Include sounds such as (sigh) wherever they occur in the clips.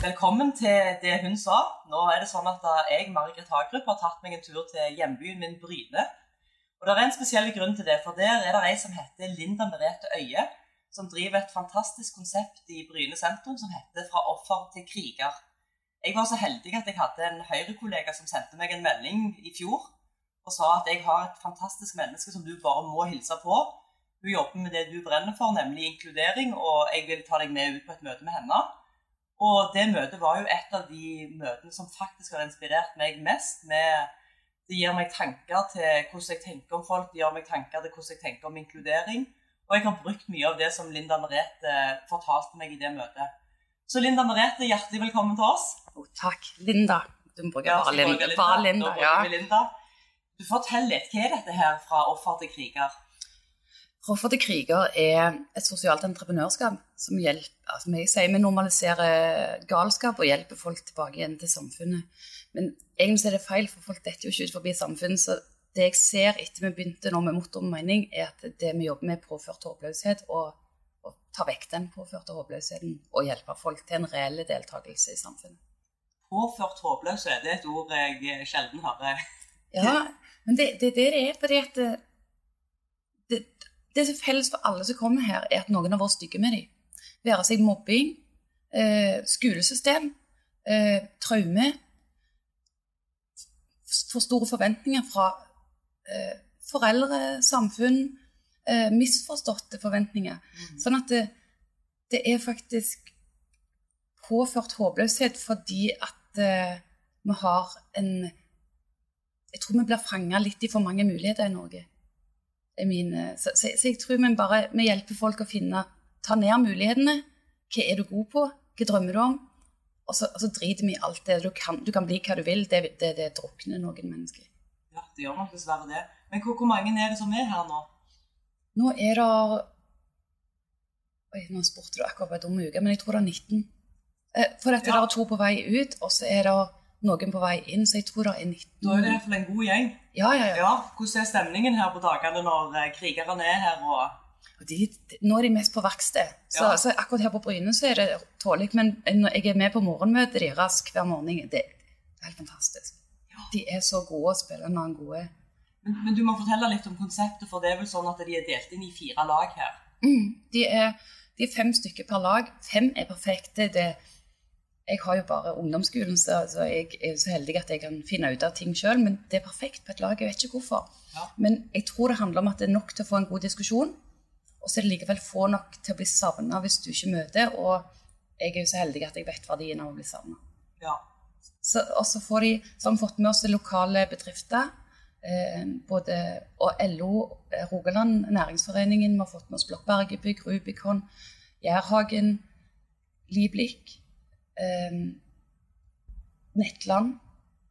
Velkommen til det hun sa. Nå er det sånn at jeg, Margaret Hagerup, har tatt meg en tur til hjembyen min Bryne. Og det er en spesiell grunn til det, for der er det ei som heter Linda Merete Øie, som driver et fantastisk konsept i Bryne sentrum som heter 'Fra offer til kriger'. Jeg var så heldig at jeg hadde en Høyre-kollega som sendte meg en melding i fjor og sa at jeg har et fantastisk menneske som du bare må hilse på. Hun jobber med det du brenner for, nemlig inkludering, og jeg vil ta deg med ut på et møte med henne. Og det møtet var jo et av de møtene som faktisk har inspirert meg mest. Med, det gir meg tanker til hvordan jeg tenker om folk, det gir meg tanker til hvordan jeg tenker om inkludering. Og jeg har brukt mye av det som Linda Merete fortalte meg i det møtet. Så Linda Merete, hjertelig velkommen til oss. Oh, takk. Linda. Du må bruke Ja, bare Linda. Bare Linda. Ja. Linda. Du Fortell litt. Hva er dette her fra offer til kriger? Offer til kriger er et sosialt entreprenørskap som hjelper altså, jeg sier Vi normaliserer galskap og hjelper folk tilbake igjen til samfunnet. Men egentlig er det feil, for folk detter jo ikke ut forbi samfunnet. Så det jeg ser etter vi begynte nå med motor og mening, er at det vi jobber med, er påført håpløshet. Og, og ta vekk den påførte håpløsheten og hjelpe folk til en reell deltakelse i samfunnet. Påført håpløshet det er et ord jeg sjelden hører. Ja, men det, det er det det er. fordi at det, det, som er felles for alle som kommer her, er at noen har vært stygge med dem. Være seg mobbing, eh, skolesystem, eh, traume. For store forventninger fra eh, foreldre, samfunn. Eh, misforståtte forventninger. Sånn at det, det er faktisk påført håpløshet fordi at eh, vi har en Jeg tror vi blir fanga litt i for mange muligheter i Norge. Er min, eh, så, så, så jeg tror vi bare vi hjelper folk å finne Ta ned mulighetene. Hva er du god på? Hva drømmer du om? Og så, og så driter vi i alt det. Du kan, du kan bli hva du vil. Det, det, det drukner noen mennesker. Ja, det gjør nok dessverre det. Men hvor, hvor mange er det som er her nå? Nå er det Oi, nå spurte du akkurat på en dum uke, men jeg tror det er 19. Eh, For dette Ja. det er to på vei ut, og så er det noen på vei inn, så jeg tror det er 19. Da er det i hvert fall en god gjeng. Ja, ja, ja. Ja, Hvordan er stemningen her på dagene når eh, krigerne er her? og... Og De, de, nå er de mest på verksted. Så, Ja. så akkurat her på Bryne så er det tålelig. Men når jeg er med på morgenmøtet deres hver morgen. Det, det er helt fantastisk. De er så gode å spille med en gode. Men, men du må fortelle litt om konseptet, for det er vel sånn at de er delt inn i fire lag her. Mm, de, er, de er fem stykker per lag. Fem er perfekte. Det, jeg har jo bare ungdomsskolen, så, jeg er jo så heldig at jeg kan finne ut av ting sjøl. Men det er perfekt på et lag. Jeg vet ikke hvorfor. Ja. Men jeg tror det handler om at det er nok til å få en god diskusjon. Og så er det likevel få nok til å bli savna hvis du ikke møter. Og jeg er jo så heldig at jeg vet verdien av å bli savna. Ja. Og så får de, så har vi fått med oss lokale bedrifter. Eh, både, og LO, eh, Rogaland Næringsforeningen, vi har fått med oss Blokkbergebygg, Rubicon, Jærhagen, Liblik, eh, Nettland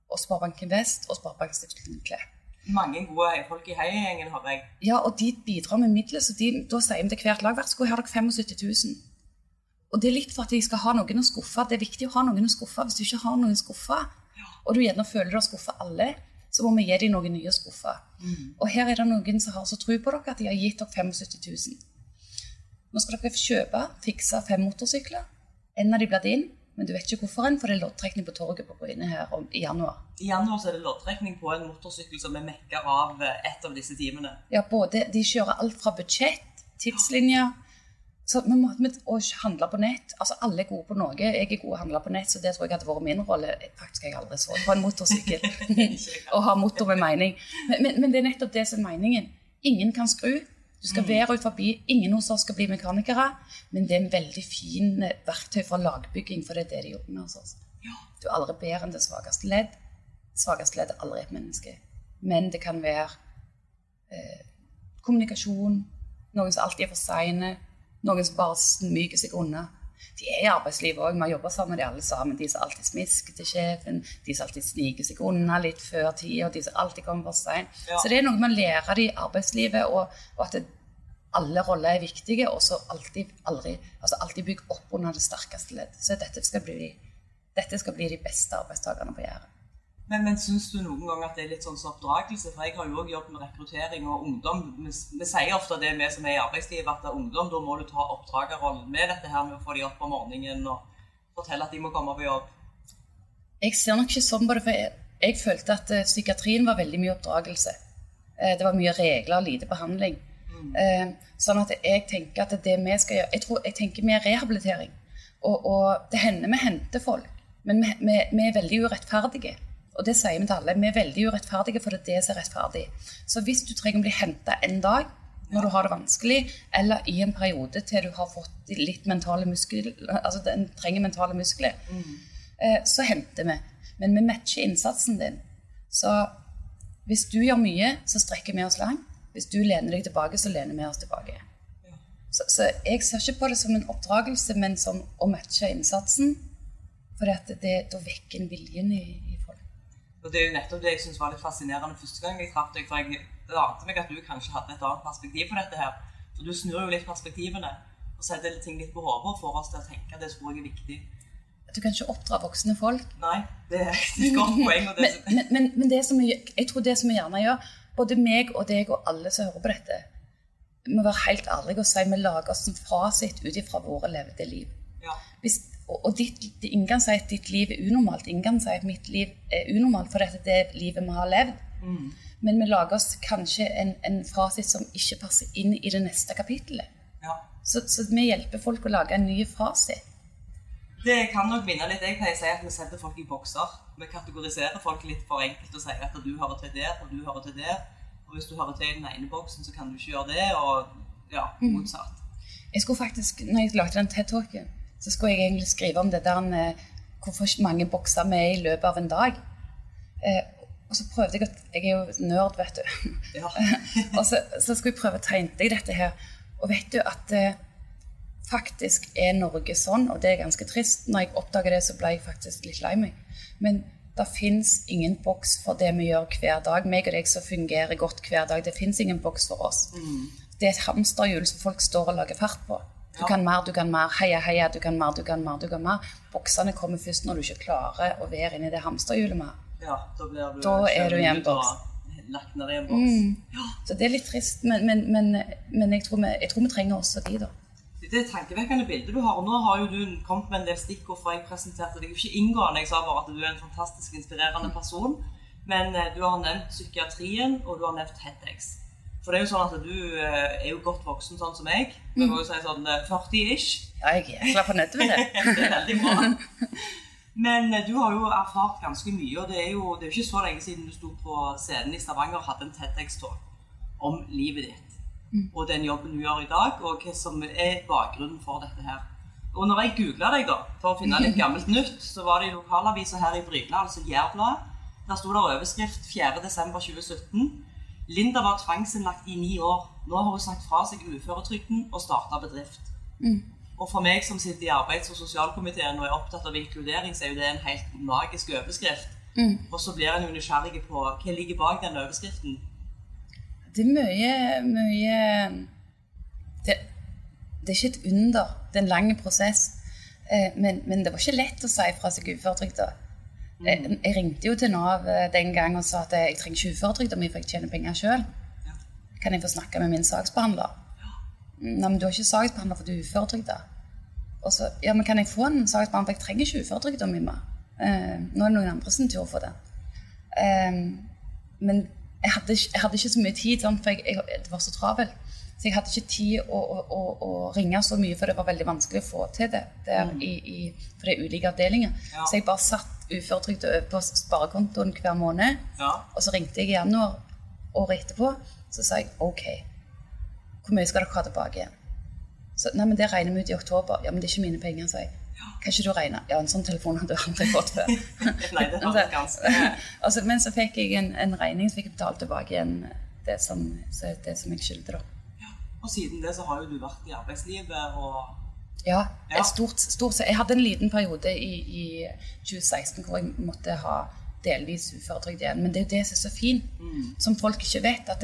og Sparebanken Vest og Sparebankstiftelsen Klepp. Mange gode folk i heiagjengen, har jeg. Ja, og de bidrar med midler, så de, da sier vi til hvert lag vær så god, her har dere 75 000. Og det er litt for at de skal ha noen å skuffe. Det er viktig å ha noen å skuffe. Hvis du ikke har noen å skuffe, og du gjerne føler du har skuffa alle, så må vi gi dem noen nye å skuffe. Og her er det noen som har så tro på dere at de har gitt dere 75 000. Nå skal dere kjøpe, fikse fem motorsykler. En av de blir din, men du vet ikke hvorfor en, for det er loddtrekning på torget på Bryne her om, i januar. I januar så er det loddtrekning på en motorsykkel som er mekka av eh, et av disse timene. Ja, både, de kjører alt fra budsjett, tidslinjer så vi må, vi, og handle på nett. Altså, Alle er gode på noe. Jeg er god å handle på nett, så det tror jeg hadde vært min rolle. Faktisk har jeg aldri så på en motorsykkel (laughs) (laughs) og ha motor med mening. Men, men, men det er nettopp det som er meningen. Ingen kan skru. Du skal være ut forbi. Ingen hos oss skal bli mekanikere. Men det er en veldig fin eh, verktøy for lagbygging, for det er det de jobber med hos oss. Du er aldri bedre enn det svakeste ledd. Svakeste ledd er aldri et menneske. Men det kan være eh, kommunikasjon, noen som alltid er for seine, noen som bare smyger seg unna. De er i arbeidslivet òg, vi har jobba sammen med de alle sammen. De som alltid smisker til sjefen, de som alltid sniker seg unna litt før tid, og de som alltid kommer for seint. Ja. Så det er noe man lærer i arbeidslivet, og, og at det, alle roller er viktige, og så alltid, aldri, altså alltid bygge opp under det sterkeste ledd. Så dette skal bli, dette skal bli de beste arbeidstakerne på Jæren. Men, men syns du noen gang at det er litt sånn som oppdragelse? For jeg har jo òg jobbet med rekruttering og ungdom. Vi, vi sier ofte det vi som er i arbeidslivet, at det er ungdom, da må du ta oppdragerrollen med dette her med å få de opp om morgenen og fortelle at de må komme på jobb? Jeg ser nok ikke sånn på det, for jeg, jeg følte at eh, psykiatrien var veldig mye oppdragelse. Eh, det var mye regler, lite behandling. Eh, sånn at jeg tenker at det vi skal gjøre Jeg, tror, jeg tenker mer rehabilitering. Og, og det hender vi henter folk, men vi, vi, vi er veldig urettferdige. Og det sier vi til alle. Vi er veldig urettferdige, for det er det som er rettferdig. Så hvis du trenger å bli henta en dag når du har det vanskelig, eller i en periode til du har fått litt mentale muskler, altså den trenger mentale muskler, mm. så henter vi. Men vi matcher innsatsen din. Så hvis du gjør mye, så strekker vi oss langt. Hvis du lener deg tilbake, så lener vi oss tilbake. Så, så jeg ser ikke på det som en oppdragelse, men som å matche innsatsen. For det, da vekker en viljen i. Og Det er jo nettopp det jeg synes var litt fascinerende første gang jeg traff deg. For jeg ante meg at du kanskje hadde et annet perspektiv på dette her. For du snur jo litt perspektivene og setter ting litt på hodet og får oss til å tenke at det tror jeg er viktig. Du kan ikke oppdra voksne folk. Nei, det er et (laughs) godt poeng. det, Men, men, men, men det som jeg, jeg tror det som vi gjerne gjør, både meg og deg og alle som hører på dette, vi må være helt ærlige og si vi lager oss en fasit ut ifra våre levde liv. ja. Hvis, og ditt, ingen kan si at ditt liv er unormalt. Ingen kan si at mitt liv er unormalt, for dette er det livet vi har levd. Mm. Men vi lager oss kanskje en, en fasit som ikke passer inn i det neste kapittelet. ja. Så, så vi hjelper folk å lage en ny fasit. Det kan nok minne litt. Jeg pleier å si at vi setter folk i bokser. Vi kategoriserer folk litt for enkelt og sier at du hører til der, og du hører til der. Og hvis du hører til i den ene boksen, så kan du ikke gjøre det, og ja, motsatt. Jeg skulle faktisk, når jeg lagde den TED-talken, så skulle jeg egentlig skrive om det der med hvorfor mange bokser vi er i løpet av en dag. Eh, og så prøvde jeg å Jeg er jo nerd, vet du. Ja. (laughs) og så, så skulle jeg prøve å tegne deg dette her. Og vet du at eh, faktisk er Norge sånn, og det er ganske trist. Når jeg oppdager det, så ble jeg faktisk litt lei meg. Men det fins ingen boks for det vi gjør hver dag. Meg og deg som fungerer godt hver dag. Det fins ingen boks for oss. Det er et hamsterhjul som folk står og lager fart på. Du kan mer, du kan mer. Heia, heia, du kan mer, du kan mer. du kan mer. Boksene kommer først når du ikke klarer å være inni det hamsterhjulet mer. ja, da du Da er du i en boks. Mm. Lagt ned i en boks. Ja. Så det er litt trist, men, men, men, men jeg, tror vi, jeg tror vi trenger også de, da. Det er tankevekkende bilde du har. og Nå har jo du kommet med en del stikkord, fra jeg presenterte deg ikke inngående. Jeg sa bare at du er en fantastisk inspirerende person. Men eh, du har nevnt psykiatrien, og du har nevnt TEDx. For det er jo sånn at du eh, er jo godt voksen, sånn som meg. Du må jo si sånn eh, 40-ish. Ja, jeg er jækla fornøyd med det. (laughs) det er veldig bra. Men eh, du har jo erfart ganske mye, og det er jo det er ikke så lenge siden du sto på scenen i Stavanger og hadde en TEDx-talk om livet ditt. Og den jobben du gjør i dag, og hva som er bakgrunnen for dette her. Og når jeg googla deg da, for å finne litt (laughs) gammelt nytt, så var det i lokalavisa her i Bryne, altså Jærbladet. Der sto det overskrift 4.12.2017. Linda var tvangsinnlagt i ni år. Nå har hun sagt fra seg uføretrygden og starta bedrift. Og for meg som sitter i arbeids- og sosialkomiteen og er opptatt av inkludering, så er jo det en helt magisk overskrift. Og så blir en jo nysgjerrig på hva ligger bak den overskriften. Det er mye, mye det, det er ikke et under. Det er en lang prosess. Eh, men, men det var ikke lett å si fra seg uføretrygda. Jeg, jeg ringte jo til Nav eh, den gang og sa at jeg trenger ikke uføretrygda mi, for jeg tjener penger sjøl. Ja. Kan jeg få snakke med min saksbehandler? Nei, men du har ikke saksbehandler for du er uføretrygda. Og så, ja, men kan jeg få en saksbehandler, for jeg trenger ikke uføretrygda mi mer. Eh, nå er det noen andre sin tur for det. Eh, men jeg hadde, ikke, jeg hadde ikke så mye tid, sant, for jeg, jeg, det var så travelt. Så jeg hadde ikke tid å, å, å, å ringe så mye, for det var veldig vanskelig å få til det der i, i, for det er ulike avdelinger. Ja. Så jeg bare satt uføretrygd over på sparekontoen hver måned. Ja. Og så ringte jeg i januar året etterpå. Så sa jeg OK, hvor mye skal dere ha tilbake igjen? Så, nei, men Det regner vi ut i oktober. Ja, men det er ikke mine penger, sa jeg. Kan ikke du regne? Ja, en sånn telefon hadde jeg aldri fått før. (laughs) Nei, det Altså, ganske (laughs) altså, Men så fikk jeg en, en regning, så fikk jeg betalt tilbake igjen det som, det som jeg skyldte, da. Og siden det så har jo du vært i arbeidslivet og Ja, Ja. stort, stort. Jeg hadde en liten periode i, i 2016 hvor jeg måtte ha delvis uføretrygd igjen. Men det er jo det som er så fint, som folk ikke vet, at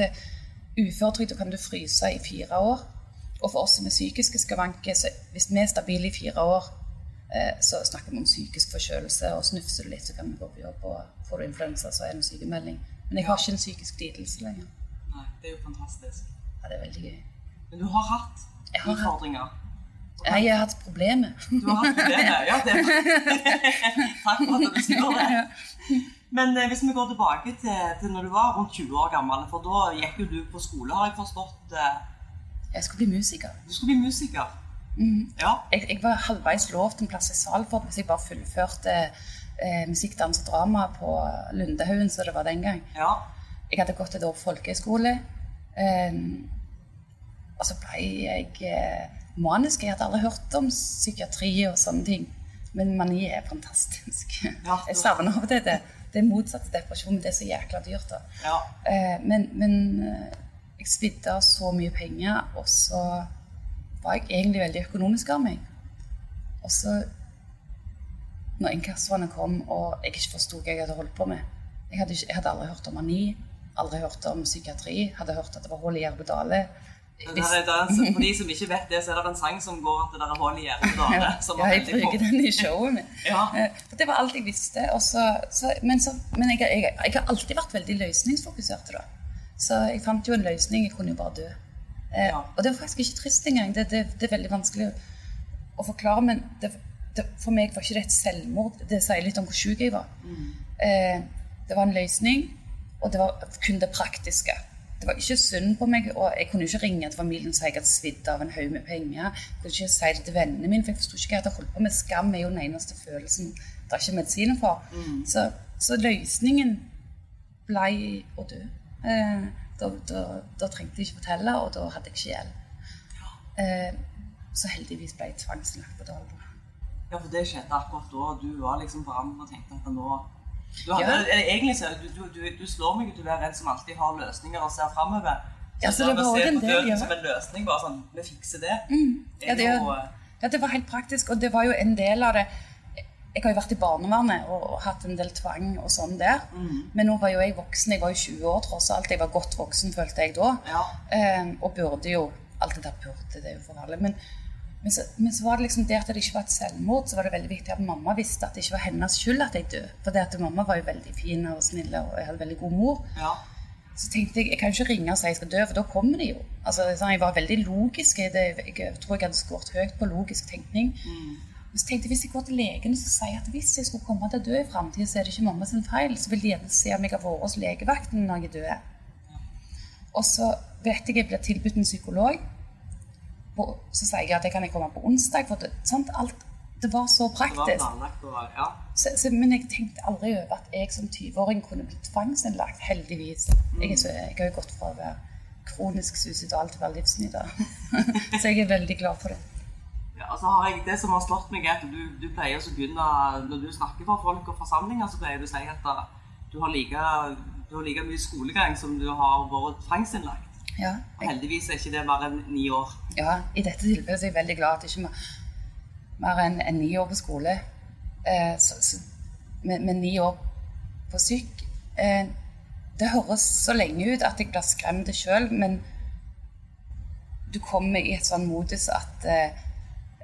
uføretrygd kan du fryse i fire år. Og for oss som er psykiske skavanker, så hvis vi er stabile i fire år, eh, så snakker vi om psykisk forkjølelse, og snufser du litt, så kan vi gå på jobb, og får du influensa, så er det en sykemelding. Men jeg har ikke en psykisk lidelse lenger. Nei, det er jo fantastisk. Ja, det er veldig gøy. Men du har hatt har utfordringer. Nei, jeg har hatt problemer. Du har hatt problemer? Ja, det (laughs) Takk for at du sier det. Men eh, hvis vi går tilbake til, til når du var rundt 20 år gammel, for da gikk jo du på skole, har jeg forstått. Eh, Jeg skulle bli musiker. du skulle bli musiker. Mhm. Ja. Jeg, jeg var halvveis lovt en plass i Salford hvis jeg bare fullførte eh, musikk, dans og drama på Lundehaugen, som det var den gang. ja. Jeg hadde gått et år på folkehøyskole. Eh, og så ble jeg eh, manisk. Jeg hadde aldri hørt om psykiatri og sånne ting. Men mani er fantastisk. Ja, jeg savner av det. Det, det er motsatt til depresjon, det er så jækla dyrt. da. ja. Eh, men men eh, jeg spidde av så mye penger, og så var jeg egentlig veldig økonomisk av meg. Og så, når inkassoene kom, og jeg ikke forsto hva jeg hadde holdt på med Jeg hadde, ikke, jeg hadde aldri hørt om mani, aldri hørt om psykiatri, hadde hørt at det var hull i Jervedale. Er- for de som ikke vet det, så er det en sang som går at det der er hull i hjertet. (laughs) Ja, jeg bruker den i showet mitt. (laughs) Ja. Eh, For det var alt jeg visste. Og så, så, men så, men jeg, jeg, jeg har alltid vært veldig løsningsfokusert. Da. Så jeg fant jo en løsning. Jeg kunne jo bare dø. Eh, Ja. Og det var faktisk ikke trist engang. Det, det, det er veldig vanskelig å, forklare. Men det, for meg var ikke det et selvmord. Det sier litt om hvor sjuk jeg var. Eh, det var en løsning, og det var kun det praktiske. Det var ikke synd på meg, og jeg kunne ikke ringe til familien og si jeg hadde svidd av en haug med penger. Jeg kunne ikke si det til vennene mine, for jeg forsto ikke hva jeg hadde holdt på med. Skam er jo den eneste følelsen det er ikke medisiner for. Så, så løsningen ble å dø. Eh, da, da, da trengte jeg ikke fortelle, og da hadde jeg ikke gjeld. Eh, så heldigvis ble jeg tvangslagt på Dalbro. Ja, for det skjedde akkurat da. Du var liksom forandret og tenkte at nå du hadde, Ja. eller Egentlig så du, du, du, du slår meg ut til å være en som alltid har løsninger og ser framover. Ja, så det var også en del, ja. som en løsning, bare sånn Vi fikser det. Ja, det, jo, eh, ja, det var helt praktisk, og det var jo en del av det. Jeg har jo vært i barnevernet og, og hatt en del tvang og sånn der. Men nå var jo jeg voksen, jeg var jo 20 år tross alt. Jeg var godt voksen, følte jeg da. ja. Eh, og burde jo Alt det der burde, det er jo for alle. Men, men, så, men så var det liksom det at det ikke var et selvmord, så var det veldig viktig at mamma visste at det ikke var hennes skyld at jeg døde. For det at mamma var jo veldig fin og snill, og jeg hadde veldig god mor. ja. Så tenkte jeg jeg kan ikke ringe og si jeg skal dø, for da kommer de jo. Altså, sånn, jeg var veldig logisk. jeg tror jeg hadde skåret høyt på logisk tenkning. Men så tenkte jeg hvis jeg går til legen og sier at hvis jeg skulle komme til å dø i framtida, så er det ikke mamma sin feil, så vil de gjerne se om jeg har vært hos legevakten når jeg dør. Og så vet jeg jeg blir tilbudt en psykolog. Og så sier jeg at jeg kan jeg komme på onsdag. For det, sant? Alt, det var så Det var praktisk. planlagt og ja. Så, så, men jeg tenkte aldri over at jeg som 20-åring kunne blitt tvangsinnlagt, heldigvis. Jeg, er så, jeg har jo gått fra å være kronisk suicidal til å være livsnyter. (laughs) så jeg er veldig glad for det. Ja, altså har jeg, det som har slått meg, er at du, du pleier å begynne Når du snakker for folk og forsamlinger, så pleier du å si at du har like, du har like mye skolegang som du har vært tvangsinnlagt. Ja, jeg, heldigvis er ikke det mer enn ni år. ja, I dette tilfellet er jeg veldig glad at det ikke er mer enn en ni år på skole. Eh, så, så, med, med ni år på syk eh, Det høres så lenge ut at jeg blir skremt sjøl, men du kommer i et sånn modus at eh,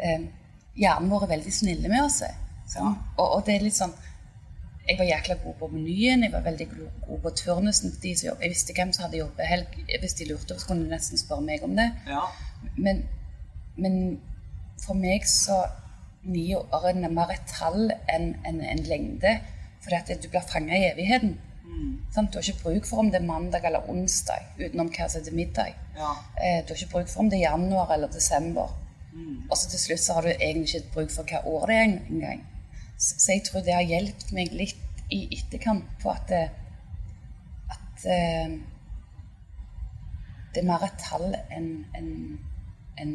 eh, hjernen vår er veldig snille med oss. eh, Sånn. Og, og det er litt sånn Jeg var jækla god på menyen, jeg var veldig god på turnusen. De som jobb, jeg visste hvem som hadde jobbehelg. Hvis de lurte, så kunne de nesten spørre meg om det. Ja. Men, men for meg så ni år er mer et tall enn en, en lengde. Fordi at du blir fanga i evigheten. Sant? Du har ikke bruk for om det er mandag eller onsdag, utenom hva som er middag. ja. Eh, du har ikke bruk for om det er januar eller desember. Og så til slutt så har du egentlig ikke bruk for hva år det er en- engang. Så, jeg tror det har hjulpet meg litt i etterkant på at, det- at eh, det er mer et tall enn en, en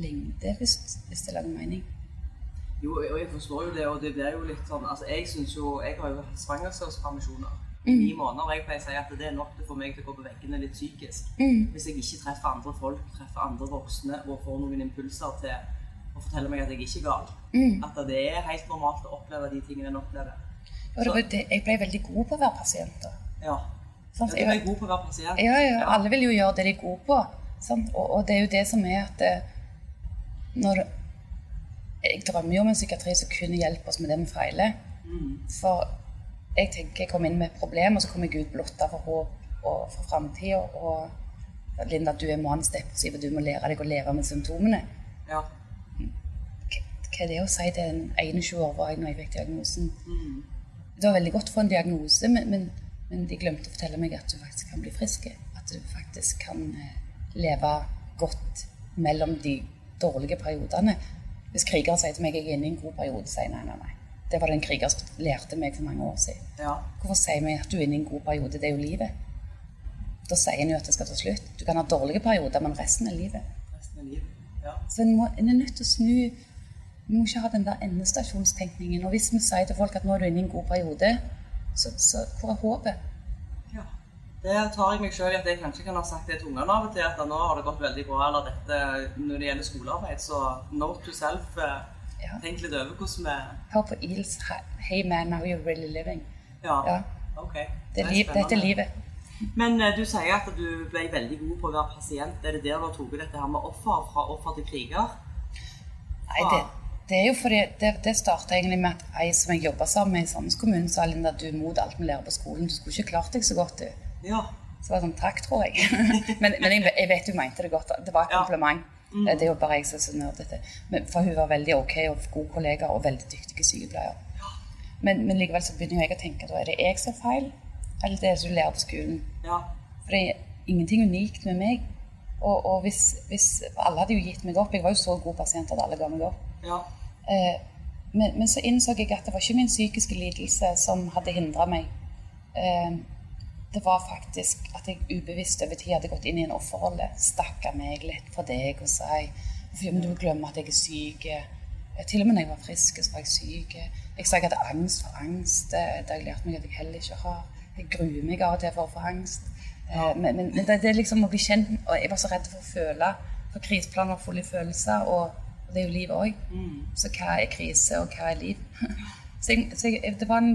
lengde, hvis, hvis det lager mening. Jo, og jeg forstår jo det, og det blir jo litt sånn Altså, jeg synes jo Jeg har jo hatt svangerskapspermisjoner i Mm. ni måneder, og jeg pleier å si at det er nok for meg til å gå på veggene litt psykisk. Mm. Hvis jeg ikke treffer andre folk, treffer andre voksne og får noen impulser til å fortelle meg at jeg ikke er gal. Mm. At det er helt normalt å oppleve de tingene en opplever. Og det jeg ble veldig god på å være pasient. Ja. Sånn, Jeg er god på å være pasient. Ja, ja, alle vil jo gjøre det de er gode på. Sånn, Og, og det er jo det som er at eh, når Jeg drømmer jo om en psykiatri som kunne hjelpe oss med det vi feiler. For jeg tenker jeg kom inn med et problem, og så kom jeg ut blotta for håp og for framtida. Og Linda, du er manisk depressiv, og du må lære deg å leve med symptomene. Ja. Hva er det å si til en 21 år var jeg når jeg fikk diagnosen. Mm. Det var veldig godt å få en diagnose, men, men, men de glemte å fortelle meg at du faktisk kan bli frisk. At du faktisk kan eh, leve godt mellom de dårlige periodene. Hvis krigere sier til meg at jeg er inne i en god periode, sier jeg nei, nei, nei. Det var det en kriger som lærte meg for mange år siden. Ja. Hvorfor sier vi at du er inne i en god periode? Det er jo livet. Da sier en jo at det skal ta slutt. Du kan ha dårlige perioder, men resten er livet. Resten er livet. Ja. Så en, må, en er nødt til å snu. Vi må ikke ha den der endestasjonstenkningen. Og hvis vi sier til folk at nå er du inne i en god periode, så, så hvor er håpet? ja. Det tar jeg meg sjøl i at jeg kanskje kan ha sagt det til ungene av og til, at nå har det gått veldig bra, eller dette når det gjelder skolearbeid, så note to self. eh, Ja. Tenk litt over hvordan vi Hør på Eels 'Hey man, how you really living'. Ja. Ja. Ok. Det er er dette er livet. Men eh, du sier at du ble veldig god på å være pasient. Er det der du har tatt dette her med offer, fra offer til kriger? Nei, det, det er jo fordi Det, det starta egentlig med at ei som jeg jobba sammen med i Sandnes kommune, sa Linda du mot alt vi lærer på skolen. Du skulle ikke klart deg så godt, du. Ja. Så var det sånn takk, tror jeg. (laughs) men men jeg, jeg vet du mente det godt. Det var et Ja. kompliment. Eh, Det er jo bare jeg som er så nerdete. For hun var veldig ok og god kollega og veldig dyktig sykepleier. Men, men likevel så begynner jeg å tenke da er det jeg som er feil, eller det er det du lærer på skolen. ja. For det er ingenting unikt med meg. Og, og hvis, hvis Alle hadde jo gitt meg opp. Jeg var jo så god pasient at alle ga meg opp. ja. Eh, men, men så innså jeg at det var ikke min psykiske lidelse som hadde hindra meg. Eh, det var faktisk at jeg ubevisst over tid hadde gått inn i en offerrolle. Stakka meg litt for deg og si men du glemmer at jeg er syk. Til og med når jeg var frisk, så var jeg syk. Jeg sa jeg hadde angst for angst. eh, Det har jeg lært meg at jeg heller ikke har. Jeg gruer meg av og til for å få angst. Ja. Men, men, men det, det er liksom å bli kjent Og jeg var så redd for å føle. For kriseplaner fulle full av følelser, og, og det er jo livet òg. Mm. Så hva er krise, og hva er liv? (laughs) så jeg, så jeg, det var en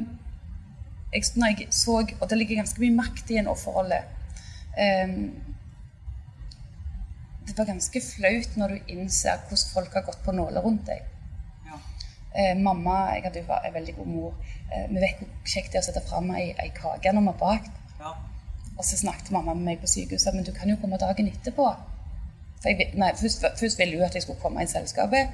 jeg, når jeg så, Og det ligger ganske mye makt i en offerrolle. Um, det var ganske flaut når du innser hvordan folk har gått på nåler rundt deg. ja. Eh, mamma jeg hadde jo en veldig god mor. Eh, vi vet hvor kjekt det er å sette fram ei, ei kake når vi har bakt. ja. Og så snakket mamma med meg på sykehuset men du kan jo komme dagen etterpå. Jeg, nei, først, først ville hun at jeg skulle komme i selskapet.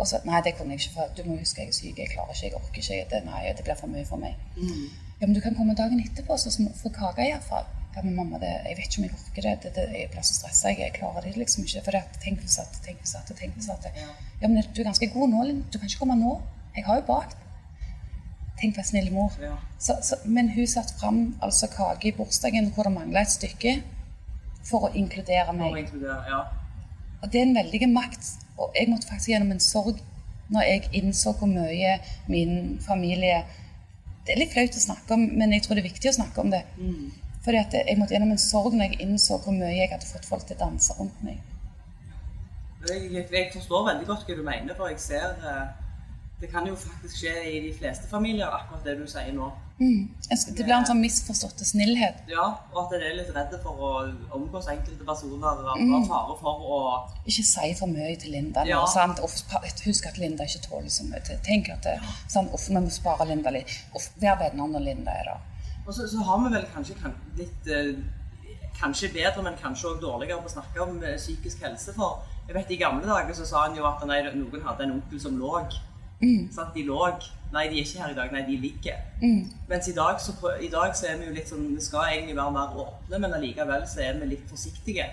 Og så nei, det kunne jeg ikke, for du må huske jeg er syk, jeg klarer ikke, jeg orker ikke. Det, nei, det blir for mye for meg. Mm. Ja, men du kan komme dagen etterpå, så må få kake iallfall. Ja, men mamma, det, jeg vet ikke om jeg orker det. det, det jeg blir så stressa. Jeg, jeg klarer det liksom ikke. For det, tenk hvis at, tenk hvis at, tenk hvis at. Ja. Ja, men du er ganske god nå, Linn. Du kan ikke komme nå. Jeg har jo bakt. Tenk på en snill mor. Ja. Så, så, men hun satte fram altså kake i bursdagen hvor det mangla et stykke, for å inkludere For å meg. inkludere, ja. Og det er en veldig makt. Og jeg måtte faktisk gjennom en sorg når jeg innså hvor mye min familie Det er litt flaut å snakke om, men jeg tror det er viktig å snakke om det. Mm. Fordi at jeg måtte gjennom en sorg når jeg innså hvor mye jeg hadde fått folk til å danse rundt meg. Jeg, jeg, jeg forstår veldig godt hva du mener, for jeg ser eh, Det kan jo faktisk skje i de fleste familier, akkurat det du sier nå. Mm. Det blir en sånn misforstått snillhet. Ja, og at en er litt redde for å omgås enkelte personer og Mm. fare for å Ikke si for mye til Linda. nå, Ja. Uff, husk at Linda ikke tåler så mye. Tenk at det, sant? Of, vi må spare Linda litt. Vær venner når Linda er der. Og så, så har vi vel kanskje kan, litt eh, Kanskje bedre, men kanskje også dårligere på å snakke om eh, psykisk helse. For jeg vet i gamle dager så sa en jo at nei, noen hadde en onkel som lå. Sant? De lå. Nei, de er ikke her i dag. Nei, de ligger. Mm. Mens i dag, så, i dag så er vi jo litt sånn Vi skal egentlig være mer åpne, men allikevel så er vi litt forsiktige.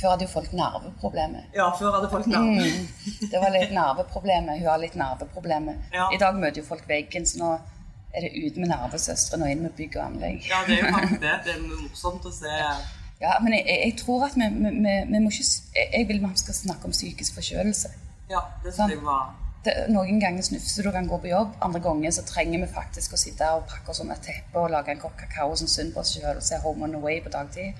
Før hadde jo folk nerveproblemer. Ja, før hadde folk nerve. Mm. Det var litt nerveproblemer. Hun har litt nerveproblemer. Ja. I dag møter jo folk veggen, så nå er det ut med nervesøstrene og inn med bygg og anlegg. Ja, det er jo faktisk det. Det er morsomt å se. Ja, men jeg, jeg, tror at vi, vi, vi, vi må ikke Jeg vil vi skal snakke om psykisk forkjølelse. Ja, det syns jeg var Det, noen ganger snufser du og kan gå på jobb, andre ganger så trenger vi faktisk å sitte og pakke oss under et teppe og lage en kopp kakao som synd på oss sjøl og se Home on the Way på dagtid.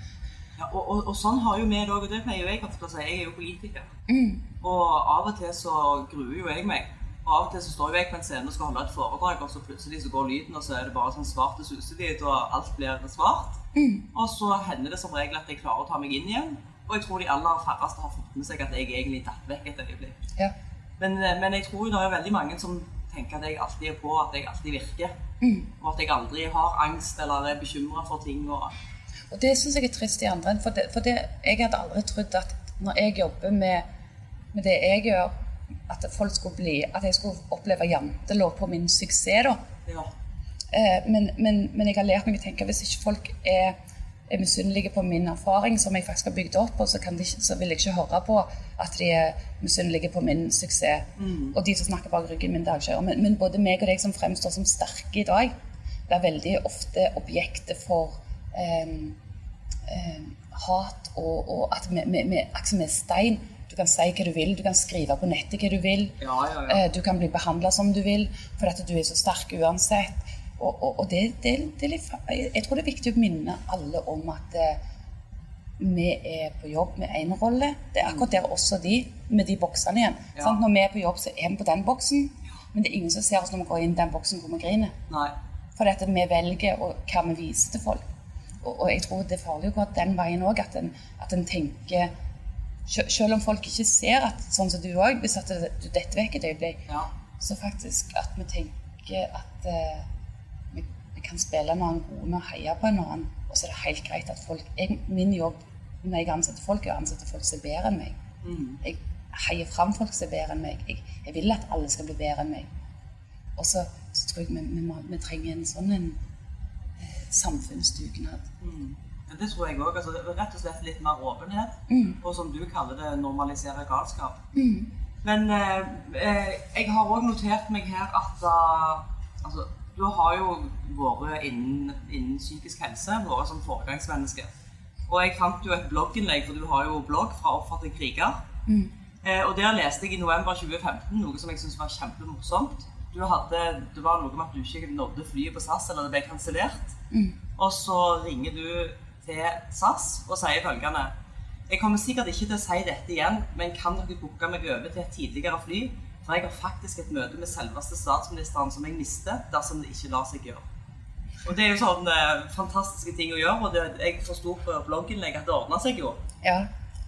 ja, og, og, og sånn har jo vi det òg, og det pleier jo jeg ofte å si. Jeg er jo politiker. Mm. Og av og til så gruer jo jeg meg. Og av og til så står jeg på en scene og skal holde et foredrag, og så plutselig så går lyden, og så er det bare sånn svart suselyd, og alt blir svart. Og så hender det som regel at jeg klarer å ta meg inn igjen. Og jeg tror de aller færreste har fått med seg at jeg egentlig datt vekk et øyeblikk. Ja. Men, eh, men jeg tror jo det er veldig mange som tenker at jeg alltid er på, at jeg alltid virker. Mm. Og at jeg aldri har angst eller er bekymra for ting. Og, Og det syns jeg er trist i andre. For, det, for det, jeg hadde aldri trodd at når jeg jobber med, med det jeg gjør, at folk skulle bli At jeg skulle oppleve jantelov på min suksess, da. Ja. Eh, men, men, men jeg har lært meg å tenke hvis ikke folk er, er misunnelige på min erfaring, som jeg faktisk har bygd opp, og så, kan de, så vil jeg ikke høre på at de er misunnelige på min suksess. Og de som snakker bak ryggen min dagskjører. Men, men både meg og deg som fremstår som sterke i dag, blir veldig ofte objektet for eh, eh, hat og, og at vi, vi, vi, er stein. Du kan si hva du vil, du kan skrive på nettet hva du vil. Ja, ja, ja. Eh, Du kan bli behandla som du vil, for at du er så sterk uansett. Og, og, og det, det, det er litt, jeg tror det er viktig å minne alle om at eh, vi er på jobb med én rolle. Det er akkurat der også de, med de boksene igjen. Ja. Sant? Når vi er på jobb, så er vi på den boksen. Men det er ingen som ser oss når vi går inn i den boksen hvor vi griner. Nei. For at vi velger og hva vi viser til folk. Og, og jeg tror det er farlig å gå den veien òg, at, at en tenker Selv om folk ikke ser at sånn som du òg, hvis at du detter vekk et øyeblikk, Ja. så faktisk at vi tenker at eh, vi, vi kan spille annen god med å heie på en annen. Og så er det helt greit at folk jeg, Min jobb når jeg ansetter folk, er å ansette folk som er bedre enn meg. Mm. Jeg heier fram folk som er bedre enn meg. Jeg, jeg vil at alle skal bli bedre enn meg. Og så, så tror jeg vi, vi, vi trenger en sånn en, eh, samfunnsdugnad. Mm. Det tror jeg òg. Altså, rett og slett litt mer åpenhet. Mm. Og som du kaller det, normalisere galskap. Mm. Men eh, eh, jeg har òg notert meg her at uh, altså, du har jo vært innen, innen psykisk helse, vært som foregangsmenneske. Og jeg fant jo et blogginnlegg, for du har jo blogg fra offer til kriger. Mm. Eh, og der leste jeg i november 2015 noe som jeg syntes var kjempemorsomt. Du hadde, det var noe med at du ikke nådde flyet på SAS, eller det ble kansellert. Mm. Og så ringer du til SAS og sier følgende Jeg kommer sikkert ikke til å si dette igjen, men kan dere booke meg over til et tidligere fly? For jeg har faktisk et møte med selveste statsministeren som jeg mister dersom det ikke lar seg gjøre. Og det er jo sånne fantastiske ting å gjøre, og det, jeg forsto på blogginnlegget at det ordna seg jo. Ja.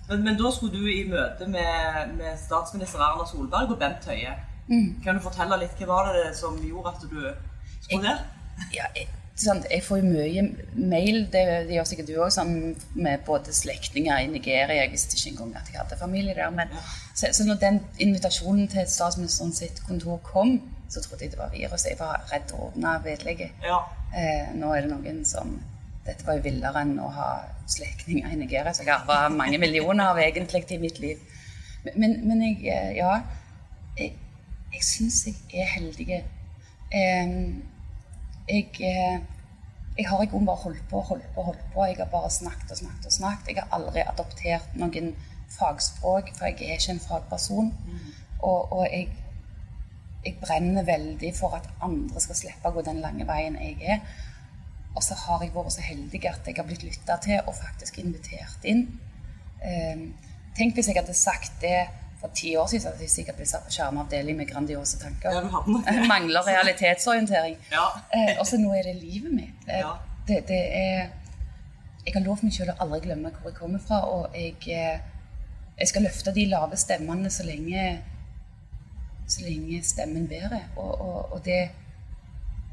Men, men da skulle du i møte med, med statsminister Erna Solberg og Bent Høie. Mm. Kan du fortelle litt hva var det som gjorde at du skulle der? ja jeg, sånn, jeg får jo mye mail, det, det gjør sikkert du òg, sånn, med både slektninger i Nigeria. Jeg visste ikke engang at jeg hadde familie der. Men, så, så når den invitasjonen til statsministeren sitt kontor kom, så trodde jeg det var virus. Jeg var redd å åpne vedlegget. Ja. Eh, nå er det noen som Dette var jo villere enn å ha slektninger i Nigeria, så jeg arva mange millioner av egentlig i mitt liv. Men, men, men jeg eh, Ja. Jeg, jeg syns jeg er heldig. Eh, jeg, eh, jeg har ikke bare holdt på og holdt på. holdt på. Jeg har bare snakket og snakket og snakket. Jeg har aldri adoptert noen fagspråk, for jeg er ikke en fagperson. Og, og jeg, jeg brenner veldig for at andre skal slippe å gå den lange veien jeg er. Og så har jeg vært så heldig at jeg har blitt lytta til og faktisk invitert inn. Eh, tenk hvis jeg hadde sagt det for ti år siden, hadde jeg sikkert blitt satt på skjermavdeling med grandiose tanker. ja. (laughs) Mangler realitetsorientering. Ja. Eh, og så nå er det livet mitt. Eh, Ja. det, det er Jeg har lovt meg selv å aldri glemme hvor jeg kommer fra, og jeg, eh, jeg skal løfte de lave stemmene så lenge så lenge stemmen bærer. Og, og, og det,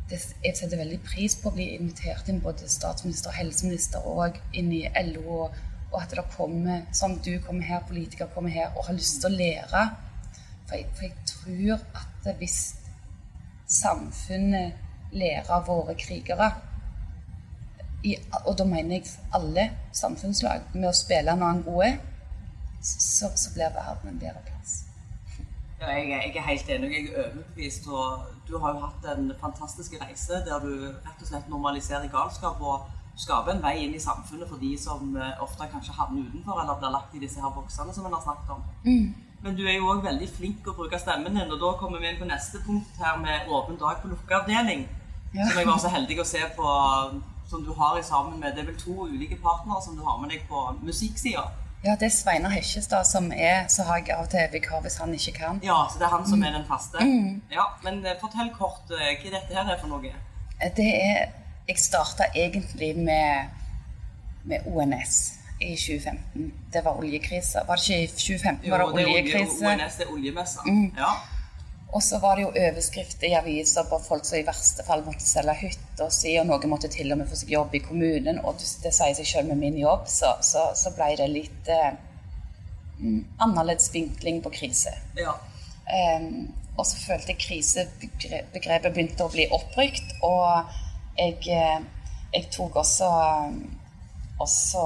det Jeg setter veldig pris på å bli invitert inn både statsminister og helseminister og inn i LO, og, og at det kommer, som du kommer her, politikere kommer her og har lyst til å lære. For jeg, for jeg tror at hvis samfunnet lærer av våre krigere i, Og da mener jeg alle samfunnslag med å spille han gode, så, så blir verden en bedre plass. Ja, jeg, jeg er helt enig. Jeg er overbevist. Du har jo hatt en fantastisk reise der du rett og slett normaliserer galskap og skaper en vei inn i samfunnet for de som eh, ofte kanskje havner utenfor eller blir lagt i disse her boksene som en har snakket om. Men du er jo òg veldig flink å bruke stemmen din, og da kommer vi inn på neste punkt her med åpen dag på lukkeavdeling. Ja. Som jeg var så heldig å se på, som du har i sammen med Det er vel to ulike partnere som du har med deg på musikksida. Ja, det er Sveinar Hekkjestad som er, så har jeg av og til vikar hvis han ikke kan. Ja, så det er han som er den faste. Mm. Ja, Men eh, fortell kort eh, hva dette her er for noe. Det er Jeg starta egentlig med, med ONS i 2015. Det var oljekrise. Var det ikke i 2015? var det det er olje- ONS er oljemessa. Mm. Ja. Og så var det jo overskrifter i aviser på folk som i verste fall måtte selge hytta si, og noen måtte til og med få seg jobb i kommunen. Og det, det sier seg selv med min jobb, så, så, så ble det litt eh, mm, annerledes vinkling på krise. ja. Um, og så følte jeg krisebegrepet begynte å bli opprykt, og jeg, eh, jeg tok også også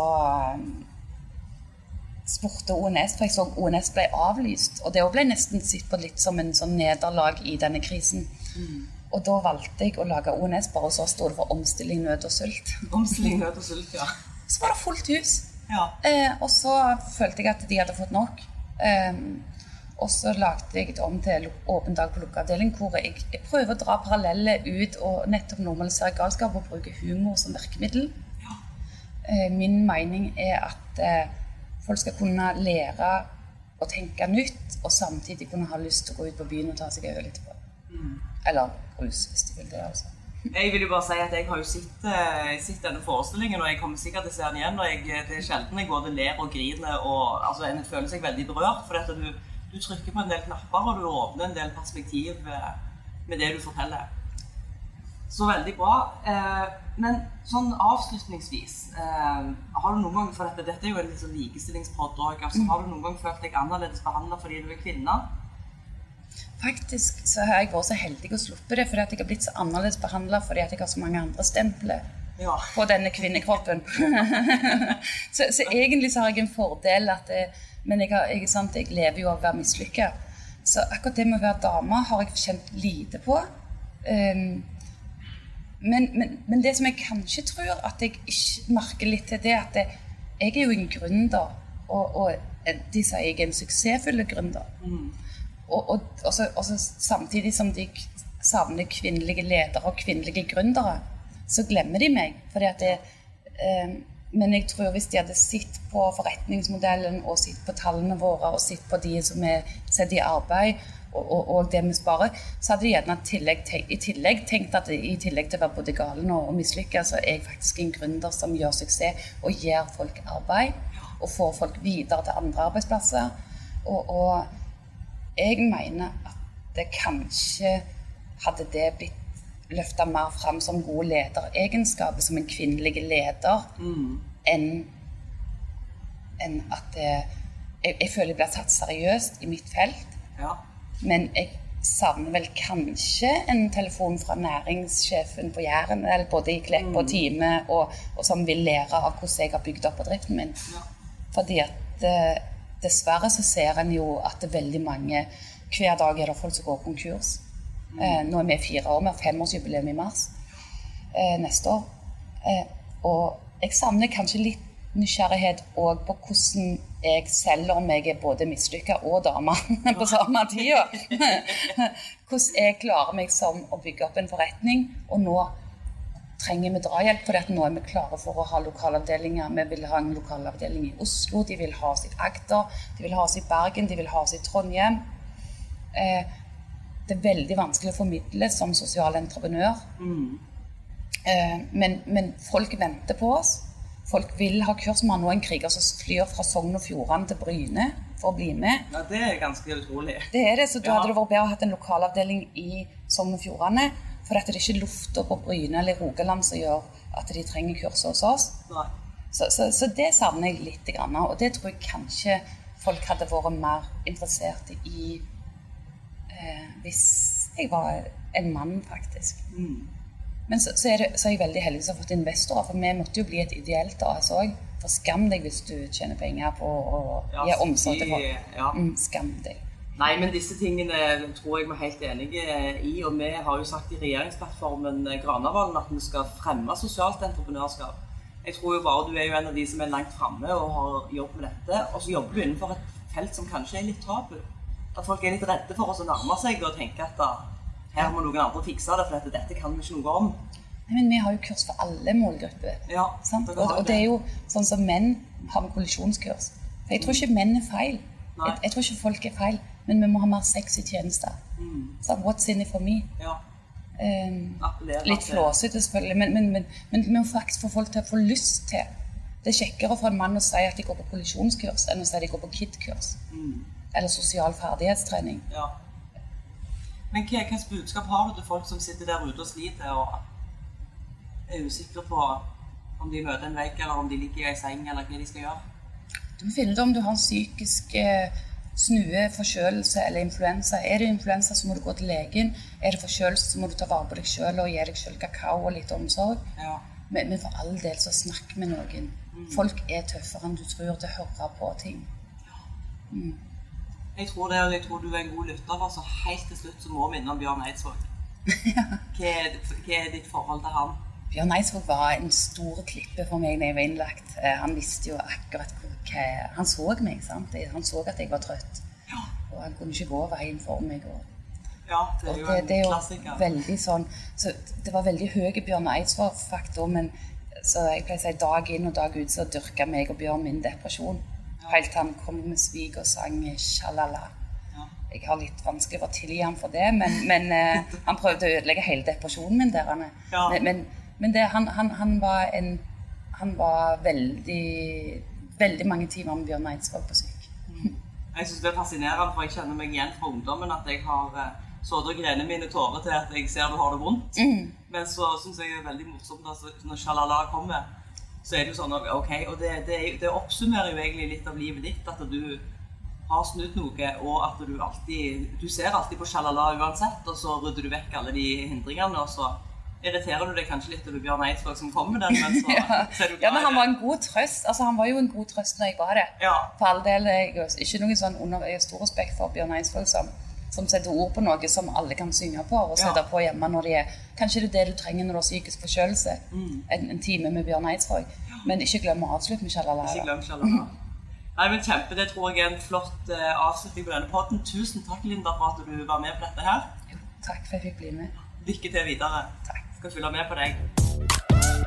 spurte ONS, for jeg så ONS ble avlyst. Og det ble nesten sett på litt som en sånn nederlag i denne krisen. Mm. Og da valgte jeg å lage ONS, bare så sto det for omstilling, nød og sult. (laughs) Omstilling, nød og sult, ja. Så var det fullt hus. Ja. Eh, og så følte jeg at de hadde fått nok. Eh, og så lagde jeg det om til åpen dag på lukkeavdeling, hvor jeg, jeg, prøver å dra paralleller ut og nettopp normalisere galskap og bruke humor som virkemiddel. Ja. Eh, min mening er at eh, folk skal kunne lære å tenke nytt, og samtidig kunne ha lyst til å gå ut på byen og ta seg over litt på. Mm. Eller rus, hvis de vil det. altså. Jeg vil jo bare si at jeg har jo sett, eh, sett denne forestillingen, og jeg kommer sikkert til å se den igjen. og jeg, Det er sjelden jeg både ler og griner, og altså, en føler seg veldig berørt. For dette du, du, trykker på en del knapper, og du åpner en del perspektiv eh, med det du forteller. Så veldig bra. Eh, men sånn avslutningsvis eh, har du noen gang, for dette, dette er jo en liksom likestillingspod òg, altså, har du noen gang følt deg annerledes behandla fordi du er kvinne? Faktisk så har jeg vært så heldig å sluppe det, fordi jeg har blitt så annerledes behandla fordi jeg har så mange andre stempler ja. på denne kvinnekroppen. (laughs) så, så, egentlig så har jeg en fordel at det, Men jeg, har, jeg, sant, jeg, lever jo av å være mislykka. Så akkurat det med å være dame har jeg kjent lite på. Um, men, men, men, det som jeg kanskje tror at jeg ikke merker litt til, det er at det, jeg er jo en gründer. Og, og de sier jeg er en suksessfull gründer. Mm. Og, og, og, så, og så, samtidig som de savner kvinnelige ledere og kvinnelige gründere, så glemmer de meg. Det, eh, men jeg tror hvis de hadde sett på forretningsmodellen og sett på tallene våre og sett på de som er satt i arbeid, og, og, og, det vi sparer, så hadde de gjerne tillegg i tillegg tenkt at i tillegg til å være både galen og, og mislykka, så er jeg faktisk en gründer som gjør suksess og gir folk arbeid. Og får folk videre til andre arbeidsplasser. Og, og jeg mener at det kanskje hadde det blitt løfta mer fram som gode lederegenskaper, som en kvinnelig leder, mm. enn en at det, jeg, jeg, føler jeg blir tatt seriøst i mitt felt. Ja. Men jeg savner vel kanskje en telefon fra næringssjefen på Jæren, eller både i Klepp og mm. Time, og, og, som vil lære av hvordan jeg har bygd opp bedriften min. Ja. Fordi at eh, dessverre så ser en jo at det er veldig mange Hver dag er det folk som går konkurs. Eh, nå er vi fire år, vi har femårsjubileum i mars eh, neste år. Eh, og jeg savner kanskje litt nysgjerrighet òg på hvordan jeg, selv om jeg er både mislykka og dame (laughs) på samme tida, (laughs) hvordan jeg klarer meg som å bygge opp en forretning. Og nå trenger vi drahjelp, for nå er vi klare for å ha lokalavdelinger. Vi vil ha en lokalavdeling i Oslo, de vil ha oss i Agder, de vil ha oss i Bergen, de vil ha oss i Trondheim. Eh, det er veldig vanskelig å formidle som sosial entreprenør. Mm. Eh, men, men folk venter på oss. Folk vil ha kurs. Vi har nå en kriger som flyr fra Sogn og Fjordane til Bryne for å bli med. Ja, Det er ganske utrolig. Det er det, så da ja. hadde det vært bedre å ha en lokalavdeling i Sogn og Fjordane. For det er ikke lufta på Bryne eller Rogaland som gjør at de trenger kurs hos oss. Så, så, så, det savner jeg litt. Og det tror jeg kanskje folk hadde vært mer interessert i eh, hvis jeg var en mann, faktisk. Mm. Men så, så, er det, så, er jeg veldig heldig som har fått investorer, for vi måtte jo bli et ideelt AS òg. For skam deg hvis du tjener penger på å ja, gi omsorg til folk. Ja. Mm, skam deg. Nei, men disse tingene tror jeg vi er helt enige i. Og vi har jo sagt i regjeringsplattformen eh, Granavolden at vi skal fremme sosialt entreprenørskap. Jeg tror jo bare du er jo en av de som er langt framme og har jobb med dette. Og så jobber du innenfor et felt som kanskje er litt tabu. At folk er litt redde for oss å nærme seg og tenke at her må noen andre fikse det, for dette kan vi ikke noe om. Nei, men vi har jo kurs for alle målgrupper. Ja, og, og, det er jo sånn som menn har med kollisjonskurs. For jeg tror ikke menn er feil. Jeg, jeg, tror ikke folk er feil, men vi må ha mer sexy tjenester. Mm. Så what's in it for me? Ja. Um, litt flåsete, selvfølgelig, men, men, men, men, vi må faktisk få folk til å få lyst til Det er kjekkere for en mann å si at de går på kollisjonskurs, enn å si at de går på KID-kurs. Mm. Eller sosial ferdighetstrening. Ja. Men hva slags budskap har du til folk som sitter der ute og sliter og er usikre på om de møter en vegg, eller om de ligger i ei seng, eller hva de skal gjøre? Du må finne ut om du har en psykisk eh, snue forkjølelse eller influensa. Er det influensa, så må du gå til legen. Er det forkjølelse, så må du ta vare på deg sjøl og gi deg sjøl kakao og litt omsorg. Ja. Men, men for all del, så snakk med noen. Folk er tøffere enn du tror til å høre på ting. Jeg tror det, og jeg tror du er en god lytter. for Så helt til slutt så må vi innom Bjørn Eidsvåg. (laughs) Hva, er, hva er ditt forhold til han? Bjørn Eidsvåg var en stor klippe for meg da jeg var innlagt. Eh, Han visste jo akkurat hva Han så meg, sant. Han så at jeg var trøtt. Ja, Og han kunne ikke gå veien for meg. Og, ja det er jo det, en det er jo klassiker. veldig sånn Så det var veldig høy Bjørn Eidsvåg-faktor, men så jeg pleier å si dag inn og dag ut så dyrka meg og Bjørn min depresjon. Helt til han kom med svik og sang 'sjalala'. Jeg har litt vanskelig for å tilgi ham for det, men, men uh, han prøvde å ødelegge hele depresjonen min der. Han. Ja. Men, men, det, han, han, han var en Han var veldig Veldig mange timer med Bjørn Eidsvåg på syk. Jeg synes det er fascinerende, for jeg kjenner meg igjen fra ungdommen at jeg har sådd sittet og grenet mine tårer til at jeg ser du har det vondt. Men så syns jeg det er veldig morsomt når sjalala kommer, så er det jo sånn OK. Og det, det, det oppsummerer jo egentlig litt av livet ditt, at du har snudd noe, og at du alltid Du ser alltid på sjalala uansett, og så rydder du vekk alle de hindringene, og så irriterer du deg kanskje litt over Bjørn Eidsvåg som kommer med den, men så, (laughs) Ja. så er du glad ja, men han det. var en god trøst. Altså, han var jo en god trøst når jeg var det. Ja. For all del, ikke noen sånn under, stor respekt for Bjørn Eidsvåg som, som setter ord på noe som alle kan synge på og sette Ja. på hjemme når de er Kanskje det er det du trenger når du har psykisk forkjølelse. Mm. En, en time med Bjørn Eidsvåg. Men ikke glem å avslutte med sjalala. Ikke glem sjalala. Nei, men kjempe, Det tror jeg er en flott eh, avslutning på denne podden. Tusen takk, Linda, for at du var med på dette her. Jo, takk for at jeg fikk bli med. Lykke til videre. Takk. Skal følge med på deg.